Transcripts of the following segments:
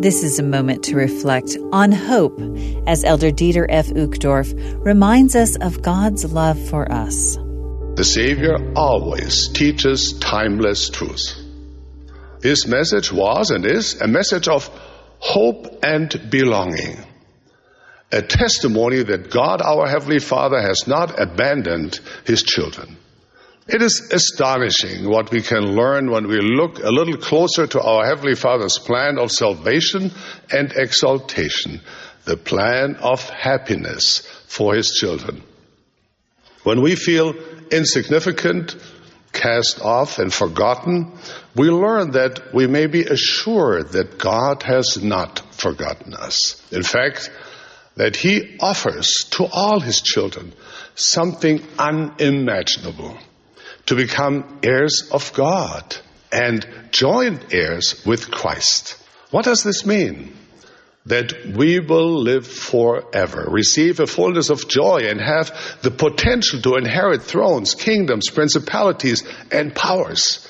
This is a moment to reflect on hope as Elder Dieter F. Uchtdorf reminds us of God's love for us. The Savior always teaches timeless truth. His message was and is a message of hope and belonging. A testimony that God, our Heavenly Father, has not abandoned His children. It is astonishing what we can learn when we look a little closer to our Heavenly Father's plan of salvation and exaltation, the plan of happiness for His children. When we feel insignificant, cast off, and forgotten, we learn that we may be assured that God has not forgotten us. In fact, that He offers to all His children something unimaginable to become heirs of God and joint heirs with Christ. What does this mean? That we will live forever, receive a fullness of joy, and have the potential to inherit thrones, kingdoms, principalities, and powers.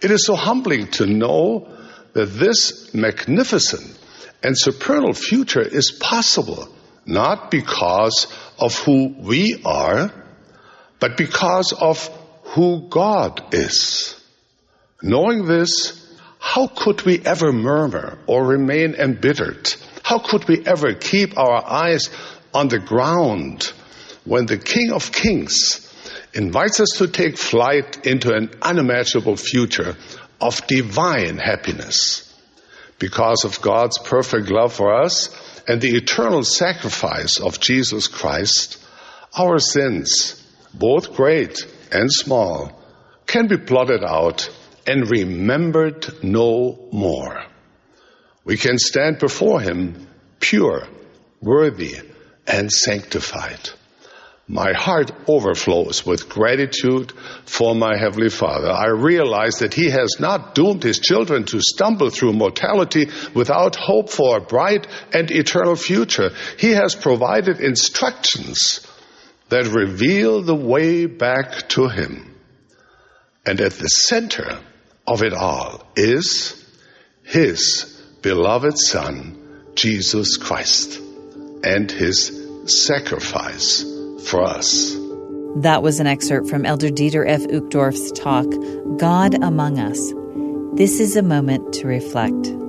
It is so humbling to know that this magnificent and supernal future is possible, not because of who we are, but because of who God is. Knowing this, how could we ever murmur or remain embittered? How could we ever keep our eyes on the ground when the King of Kings invites us to take flight into an unimaginable future of divine happiness? Because of God's perfect love for us and the eternal sacrifice of Jesus Christ, our sins, both great and small, can be blotted out and remembered no more. We can stand before Him pure, worthy, and sanctified. My heart overflows with gratitude for my Heavenly Father. I realize that He has not doomed His children to stumble through mortality without hope for a bright and eternal future. He has provided instructions that reveal the way back to Him. And at the center of it all is His beloved Son, Jesus Christ, and His sacrifice for us. That was an excerpt from Elder Dieter F. Uchtdorf's talk, God Among Us. This is a moment to reflect.